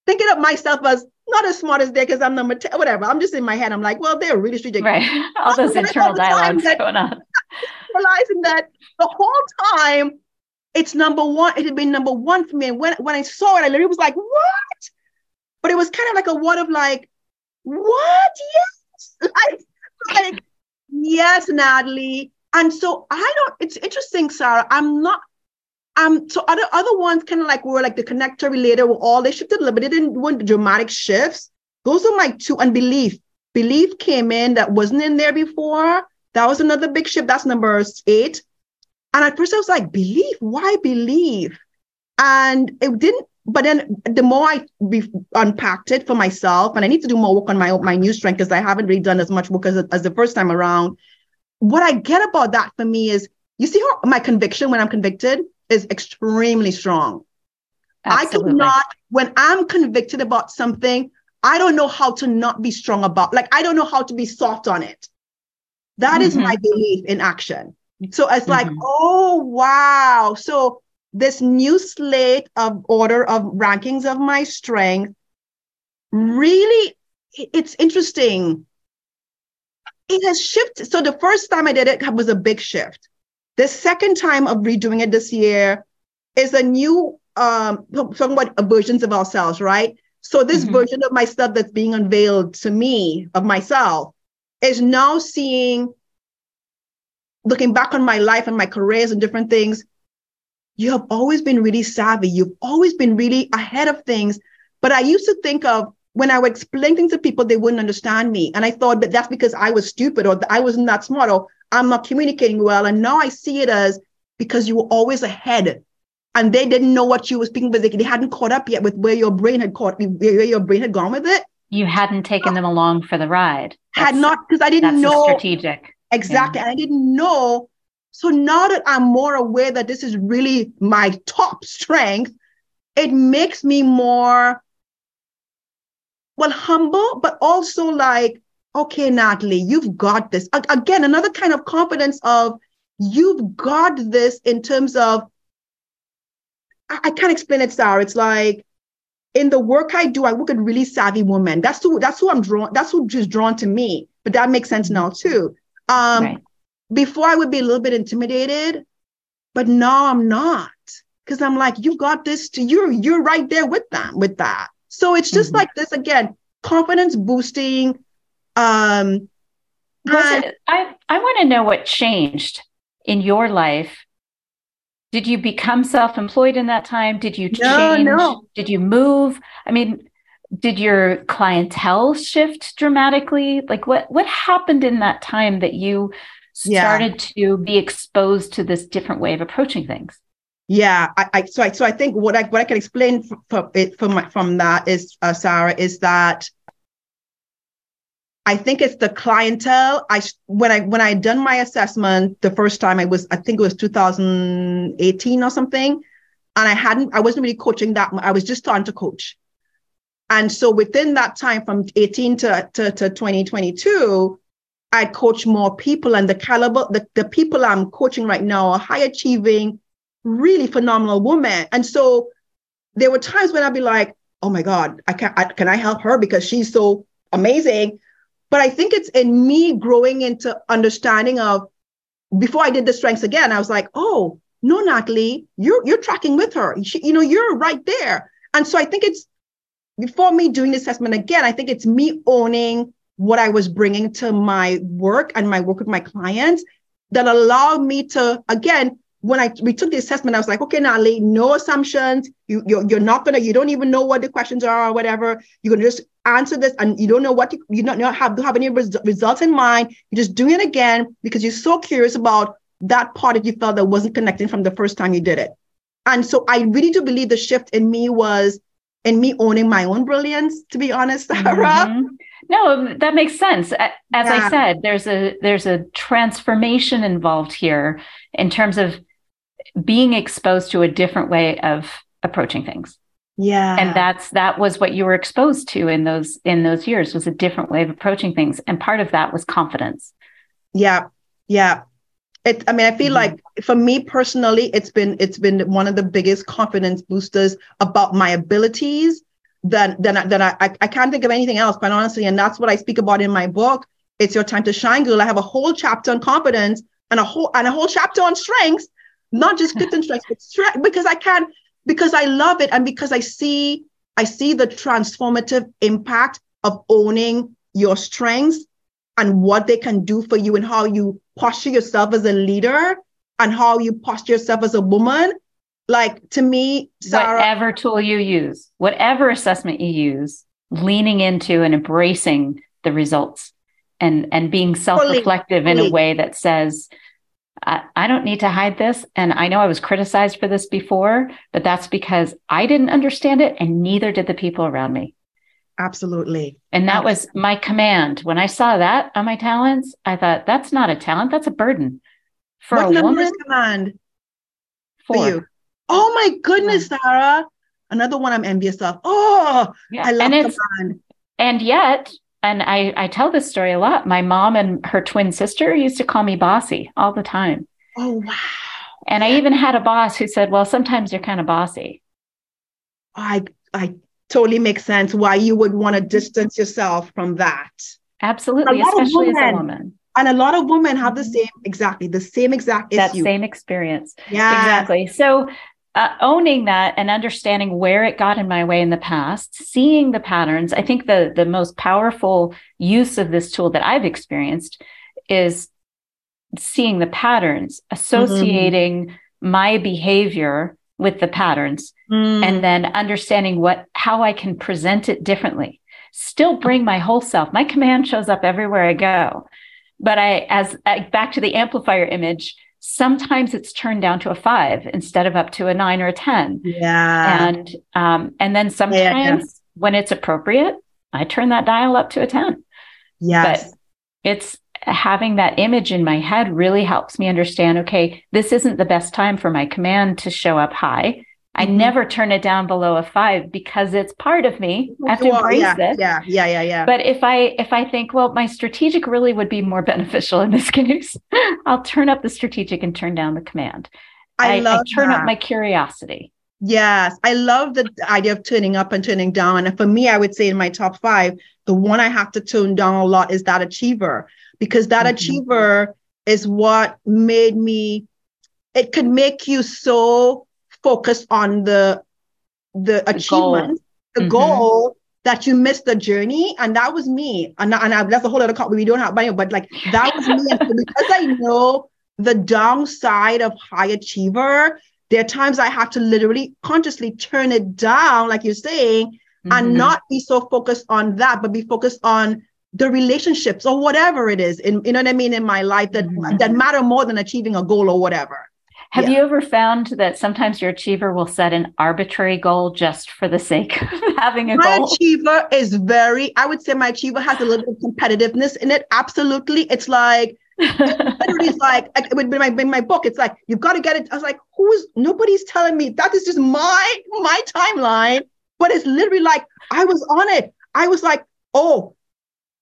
thinking of myself as not as smart as they because I'm number 10, whatever. I'm just in my head. I'm like, well, they're really strategic. right. All those internal time dialogues that- going on. Realizing that the whole time it's number one, it had been number one for me. And when, when I saw it, I literally was like, what? But it was kind of like a what of like, what? Yes. Like, like yes, Natalie. And so I don't, it's interesting, Sarah. I'm not um, so other other ones kind of like were like the connector related were all they shifted a little bit. They didn't want dramatic shifts. Those are my two and belief. Belief came in that wasn't in there before. That was another big shift. That's number eight. And at first I was like, belief, why believe? And it didn't, but then the more I be, unpacked it for myself, and I need to do more work on my my new strength because I haven't really done as much work as, as the first time around. What I get about that for me is you see how my conviction when I'm convicted is extremely strong. I Absolutely. could not, when I'm convicted about something, I don't know how to not be strong about, like, I don't know how to be soft on it. That is Mhm. my belief in action. So it's like, Mhm. oh, wow. So this new slate of order of rankings of my strength really, it's interesting. it has shifted. So the first time I did it was a big shift. The second time of redoing it this year is a new um talking about versions of ourselves, right? So this mm-hmm. version of myself that's being unveiled to me of myself is now seeing, looking back on my life and my careers and different things. You have always been really savvy. You've always been really ahead of things. But I used to think of when I would explain things to people, they wouldn't understand me. And I thought that that's because I was stupid or I wasn't that smart or I'm not communicating well. And now I see it as because you were always ahead and they didn't know what you were speaking, but they, they hadn't caught up yet with where your brain had caught, where your brain had gone with it. You hadn't taken them along for the ride. That's, had not, because I didn't know. strategic. Exactly. Yeah. And I didn't know. So now that I'm more aware that this is really my top strength, it makes me more well, humble, but also like, okay, Natalie, you've got this. Again, another kind of confidence of you've got this in terms of, I, I can't explain it, Sarah. It's like in the work I do, I work with really savvy women. That's who that's who I'm drawn, that's who just drawn to me. But that makes sense now too. Um, right. Before I would be a little bit intimidated, but now I'm not. Because I'm like, you got this to you, you're right there with them with that. So it's just mm-hmm. like this again, confidence boosting. Um, it, I I want to know what changed in your life. Did you become self-employed in that time? Did you no, change? No. Did you move? I mean, did your clientele shift dramatically? Like what what happened in that time that you started yeah. to be exposed to this different way of approaching things? Yeah, I, I, so I so I think what I what I can explain from it from my, from that is uh, Sarah is that I think it's the clientele. I when I when I done my assessment the first time, I was I think it was 2018 or something, and I hadn't I wasn't really coaching that. I was just starting to coach, and so within that time from 18 to to, to 2022, I coach more people, and the caliber the the people I'm coaching right now are high achieving really phenomenal women. And so there were times when I'd be like, oh my God, I can I, can I help her because she's so amazing? But I think it's in me growing into understanding of before I did the strengths again, I was like, oh, no, Natalie, you're you're tracking with her. She, you know, you're right there. And so I think it's before me doing the assessment again, I think it's me owning what I was bringing to my work and my work with my clients that allowed me to again when I we took the assessment, I was like, okay, Natalie, no assumptions. You you're, you're not gonna, you don't even know what the questions are or whatever. You're gonna just answer this, and you don't know what you you don't, not have have any res- results in mind. You're just doing it again because you're so curious about that part that you felt that wasn't connecting from the first time you did it. And so I really do believe the shift in me was in me owning my own brilliance. To be honest, Sarah. Mm-hmm. No, that makes sense. As yeah. I said, there's a there's a transformation involved here in terms of being exposed to a different way of approaching things yeah and that's that was what you were exposed to in those in those years was a different way of approaching things and part of that was confidence yeah yeah it, I mean, I feel mm-hmm. like for me personally, it's been it's been one of the biggest confidence boosters about my abilities. Than then, than I I can't think of anything else, quite honestly. And that's what I speak about in my book. It's your time to shine, girl. I have a whole chapter on confidence and a whole and a whole chapter on strengths not just gift and strengths, but strength, because I can, because I love it and because I see, I see the transformative impact of owning your strengths and what they can do for you and how you posture yourself as a leader and how you posture yourself as a woman. Like to me, Sarah, whatever tool you use, whatever assessment you use, leaning into and embracing the results and and being self-reflective in a way that says I, I don't need to hide this. And I know I was criticized for this before, but that's because I didn't understand it and neither did the people around me. Absolutely. And that was my command. When I saw that on my talents, I thought that's not a talent, that's a burden. For what a woman, command for you. Oh my goodness, yeah. Sarah. Another one I'm envious of. Oh, yeah. I love and. And yet and I, I tell this story a lot. My mom and her twin sister used to call me bossy all the time. Oh, wow. And I even had a boss who said, Well, sometimes you're kind of bossy. I I totally makes sense why you would want to distance yourself from that. Absolutely, especially women, as a woman. And a lot of women have the mm-hmm. same, exactly, the same exact that issue. same experience. Yeah. Exactly. So uh, owning that and understanding where it got in my way in the past, seeing the patterns. I think the the most powerful use of this tool that I've experienced is seeing the patterns, associating mm-hmm. my behavior with the patterns, mm. and then understanding what how I can present it differently. Still bring my whole self. My command shows up everywhere I go, but I as I, back to the amplifier image sometimes it's turned down to a five instead of up to a nine or a 10. Yeah. And, um, and then sometimes yeah, yeah. when it's appropriate, I turn that dial up to a 10. Yes. But it's having that image in my head really helps me understand, okay, this isn't the best time for my command to show up high. I mm-hmm. never turn it down below a five because it's part of me. I have to embrace yeah, it. Yeah, yeah, yeah, yeah. But if I if I think, well, my strategic really would be more beneficial in this case, I'll turn up the strategic and turn down the command. I, I love I turn that. up my curiosity. Yes, I love the idea of turning up and turning down. And for me, I would say in my top five, the one I have to tone down a lot is that achiever, because that mm-hmm. achiever is what made me. It could make you so focus on the the achievement, the mm-hmm. goal that you missed the journey. And that was me. And, and I, that's a whole other copy we don't have money, but like that was me. so because I know the downside of high achiever, there are times I have to literally consciously turn it down, like you're saying, mm-hmm. and not be so focused on that, but be focused on the relationships or whatever it is in you know what I mean in my life that mm-hmm. that matter more than achieving a goal or whatever. Have yeah. you ever found that sometimes your achiever will set an arbitrary goal just for the sake of having a my goal? My achiever is very, I would say my achiever has a little bit of competitiveness in it. Absolutely. It's like, it's like, it would be my, in my book, it's like, you've got to get it. I was like, who's, nobody's telling me that is just my, my timeline. But it's literally like, I was on it. I was like, oh,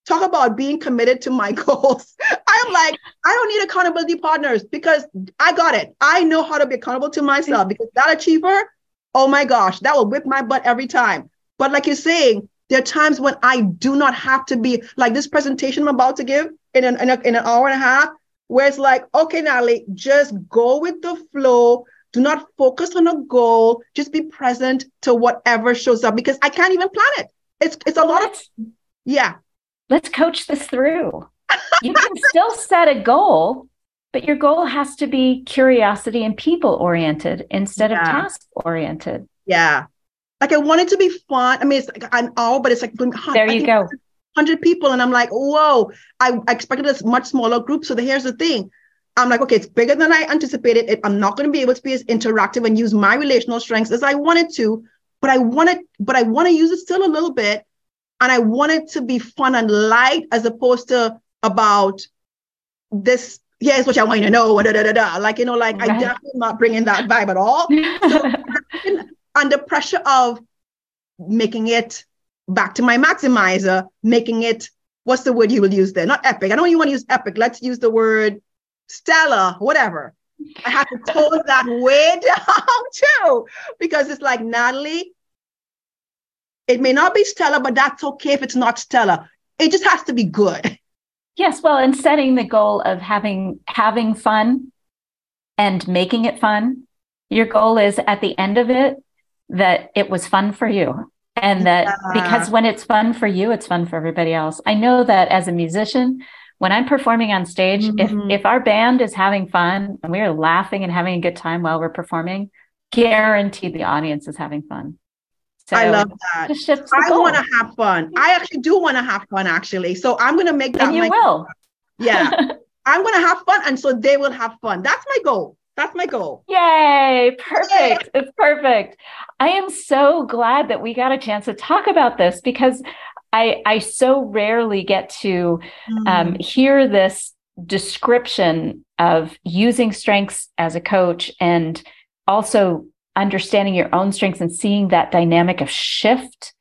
talk about being committed to my goals. I'm like, I don't need accountability partners because I got it. I know how to be accountable to myself because that achiever, oh my gosh, that will whip my butt every time. But like you're saying, there are times when I do not have to be like this presentation I'm about to give in an, in, a, in an hour and a half, where it's like, okay, Natalie, just go with the flow. Do not focus on a goal. Just be present to whatever shows up because I can't even plan it. It's it's a lot of yeah let's coach this through. You can still set a goal, but your goal has to be curiosity and people oriented instead yeah. of task oriented. Yeah. Like I want it to be fun. I mean, it's like an all, but it's like there you go. 100 people. And I'm like, whoa, I, I expected a much smaller group. So the, here's the thing. I'm like, okay, it's bigger than I anticipated. It, I'm not going to be able to be as interactive and use my relational strengths as I wanted to, but I want wanted, but I want to use it still a little bit and I want it to be fun and light as opposed to about this. Here's what I want you to know. Da, da, da, da. Like, you know, like right. I definitely not bringing that vibe at all. So, under pressure of making it back to my maximizer, making it, what's the word you will use there? Not epic. I don't you want to use epic. Let's use the word stellar, whatever. I have to tone that way down too, because it's like, Natalie, it may not be stellar, but that's okay if it's not stellar. It just has to be good. Yes, well, and setting the goal of having having fun and making it fun. Your goal is at the end of it that it was fun for you. And that yeah. because when it's fun for you, it's fun for everybody else. I know that as a musician, when I'm performing on stage, mm-hmm. if if our band is having fun and we're laughing and having a good time while we're performing, guaranteed the audience is having fun. So I love that. I want to have fun. I actually do want to have fun, actually. So I'm going to make that. And you will. Yeah. I'm going to have fun. And so they will have fun. That's my goal. That's my goal. Yay. Perfect. Yay. It's perfect. I am so glad that we got a chance to talk about this because I, I so rarely get to mm. um, hear this description of using strengths as a coach and also understanding your own strengths and seeing that dynamic of shift,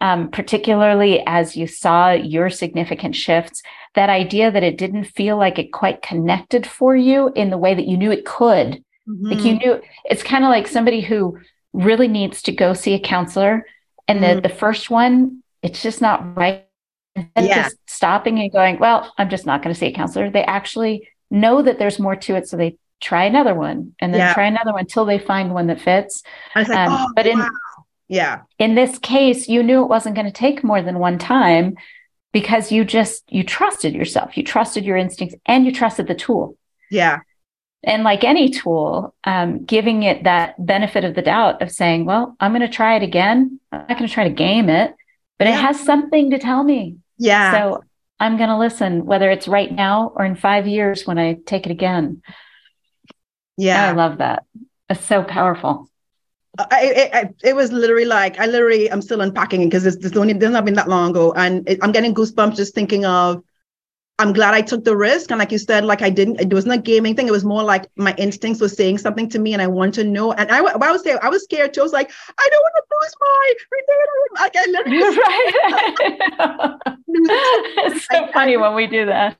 um, particularly as you saw your significant shifts, that idea that it didn't feel like it quite connected for you in the way that you knew it could. Mm-hmm. Like you knew it's kind of like somebody who really needs to go see a counselor. And mm-hmm. the, the first one, it's just not right and yeah. just stopping and going, well, I'm just not going to see a counselor. They actually know that there's more to it. So they try another one and then yeah. try another one until they find one that fits. Like, um, oh, but in, wow. yeah, in this case, you knew it wasn't going to take more than one time because you just, you trusted yourself, you trusted your instincts and you trusted the tool. Yeah. And like any tool, um, giving it that benefit of the doubt of saying, well, I'm going to try it again. I'm not going to try to game it, but yeah. it has something to tell me. Yeah. So I'm going to listen, whether it's right now or in five years when I take it again. Yeah. I love that. It's so powerful. I, it, it, was literally like I literally I'm still unpacking it because it's, it's only doesn't have been that long ago, and it, I'm getting goosebumps just thinking of I'm glad I took the risk. And like you said, like I didn't, it wasn't a gaming thing. It was more like my instincts were saying something to me and I want to know. And I, I was there, I was scared too. I was like, I don't want to lose my, like I literally. it's so I, funny I, when we do that.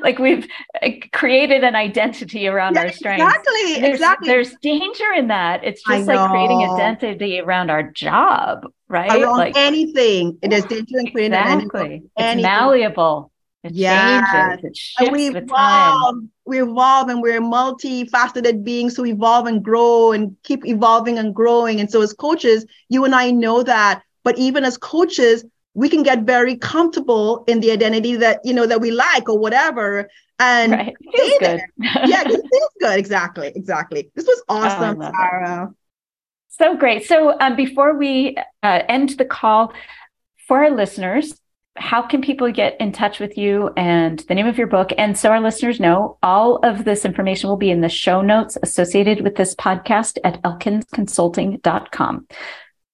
Like we've created an identity around yeah, our strengths. Exactly. There's, exactly. There's danger in that. It's just like creating identity around our job, right? Around like anything. It is danger in creating exactly. It's malleable it yeah. changes. It we evolve. We evolve and we're multifaceted beings who evolve and grow and keep evolving and growing. And so as coaches, you and I know that. But even as coaches, we can get very comfortable in the identity that you know that we like or whatever. And right. feels good. yeah, it feels good. Exactly. Exactly. This was awesome, oh, Sarah. It. So great. So um, before we uh, end the call, for our listeners, how can people get in touch with you and the name of your book? And so our listeners know all of this information will be in the show notes associated with this podcast at elkinsconsulting.com.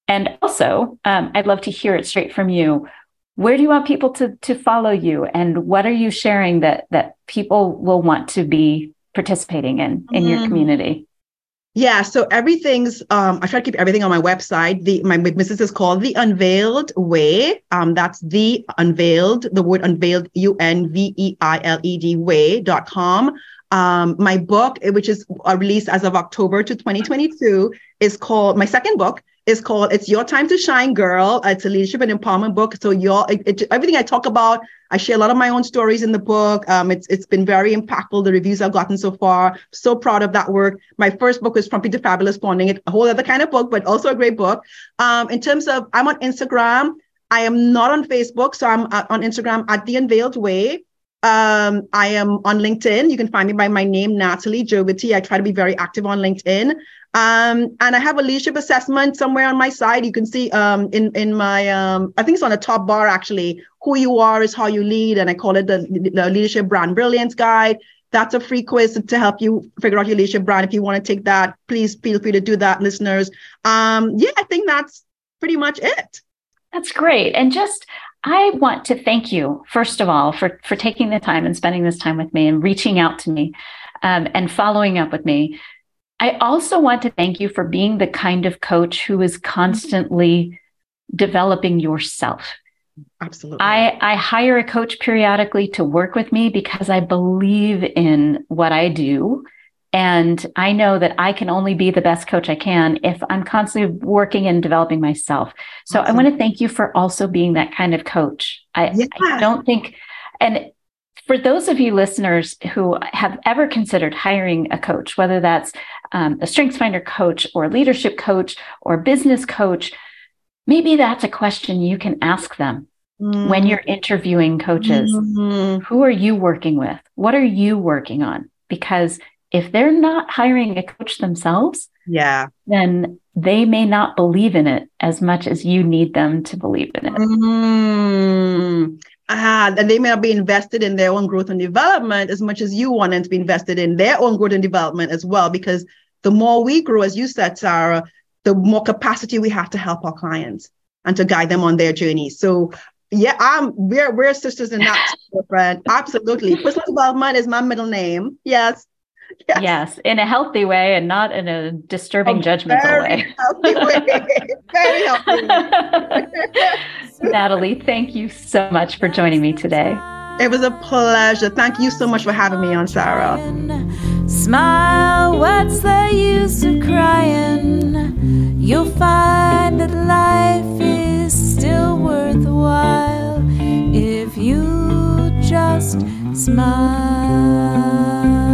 And also, um, I'd love to hear it straight from you. Where do you want people to, to follow you? And what are you sharing that, that people will want to be participating in in mm. your community? Yeah, so everything's um I try to keep everything on my website. The my business is called The Unveiled Way. Um that's the unveiled, the word unveiled U-N-V-E-I-L-E-D way.com. Um my book, which is uh, released as of October to 2022, is called my second book is called It's Your Time to Shine, Girl. It's a leadership and empowerment book. So you it, it, everything I talk about, I share a lot of my own stories in the book. Um, it's it's been very impactful. The reviews I've gotten so far. So proud of that work. My first book was From Peter Fabulous Bonding. It a whole other kind of book, but also a great book. Um, in terms of I'm on Instagram. I am not on Facebook, so I'm uh, on Instagram at the Unveiled Way. Um, I am on LinkedIn. You can find me by my name, Natalie Jovity. I try to be very active on LinkedIn. Um, and I have a leadership assessment somewhere on my side. You can see um, in in my um, I think it's on the top bar actually. Who you are is how you lead, and I call it the, the leadership brand brilliance guide. That's a free quiz to help you figure out your leadership brand. If you want to take that, please feel free to do that, listeners. Um, yeah, I think that's pretty much it. That's great. And just I want to thank you, first of all, for, for taking the time and spending this time with me and reaching out to me um, and following up with me. I also want to thank you for being the kind of coach who is constantly developing yourself. Absolutely. I, I hire a coach periodically to work with me because I believe in what I do and I know that I can only be the best coach I can if I'm constantly working and developing myself. So awesome. I want to thank you for also being that kind of coach. I, yeah. I don't think, and for those of you listeners who have ever considered hiring a coach, whether that's um, a StrengthsFinder coach or a leadership coach or business coach, maybe that's a question you can ask them mm. when you're interviewing coaches. Mm-hmm. Who are you working with? What are you working on? Because if they're not hiring a coach themselves, yeah, then they may not believe in it as much as you need them to believe in it. Mm. Ah, and they may not be invested in their own growth and development as much as you want them to be invested in their own growth and development as well. Because the more we grow, as you said, Sarah, the more capacity we have to help our clients and to guide them on their journey. So yeah, I'm we're we're sisters in that, friend. Absolutely. Personal development is my middle name. Yes. Yes. yes. in a healthy way and not in a disturbing, a judgmental way. Healthy way. very healthy way. Natalie, thank you so much for joining me today. It was a pleasure. Thank you so much for having me on, Sarah. Smile, what's the use of crying? You'll find that life is still worthwhile if you just smile.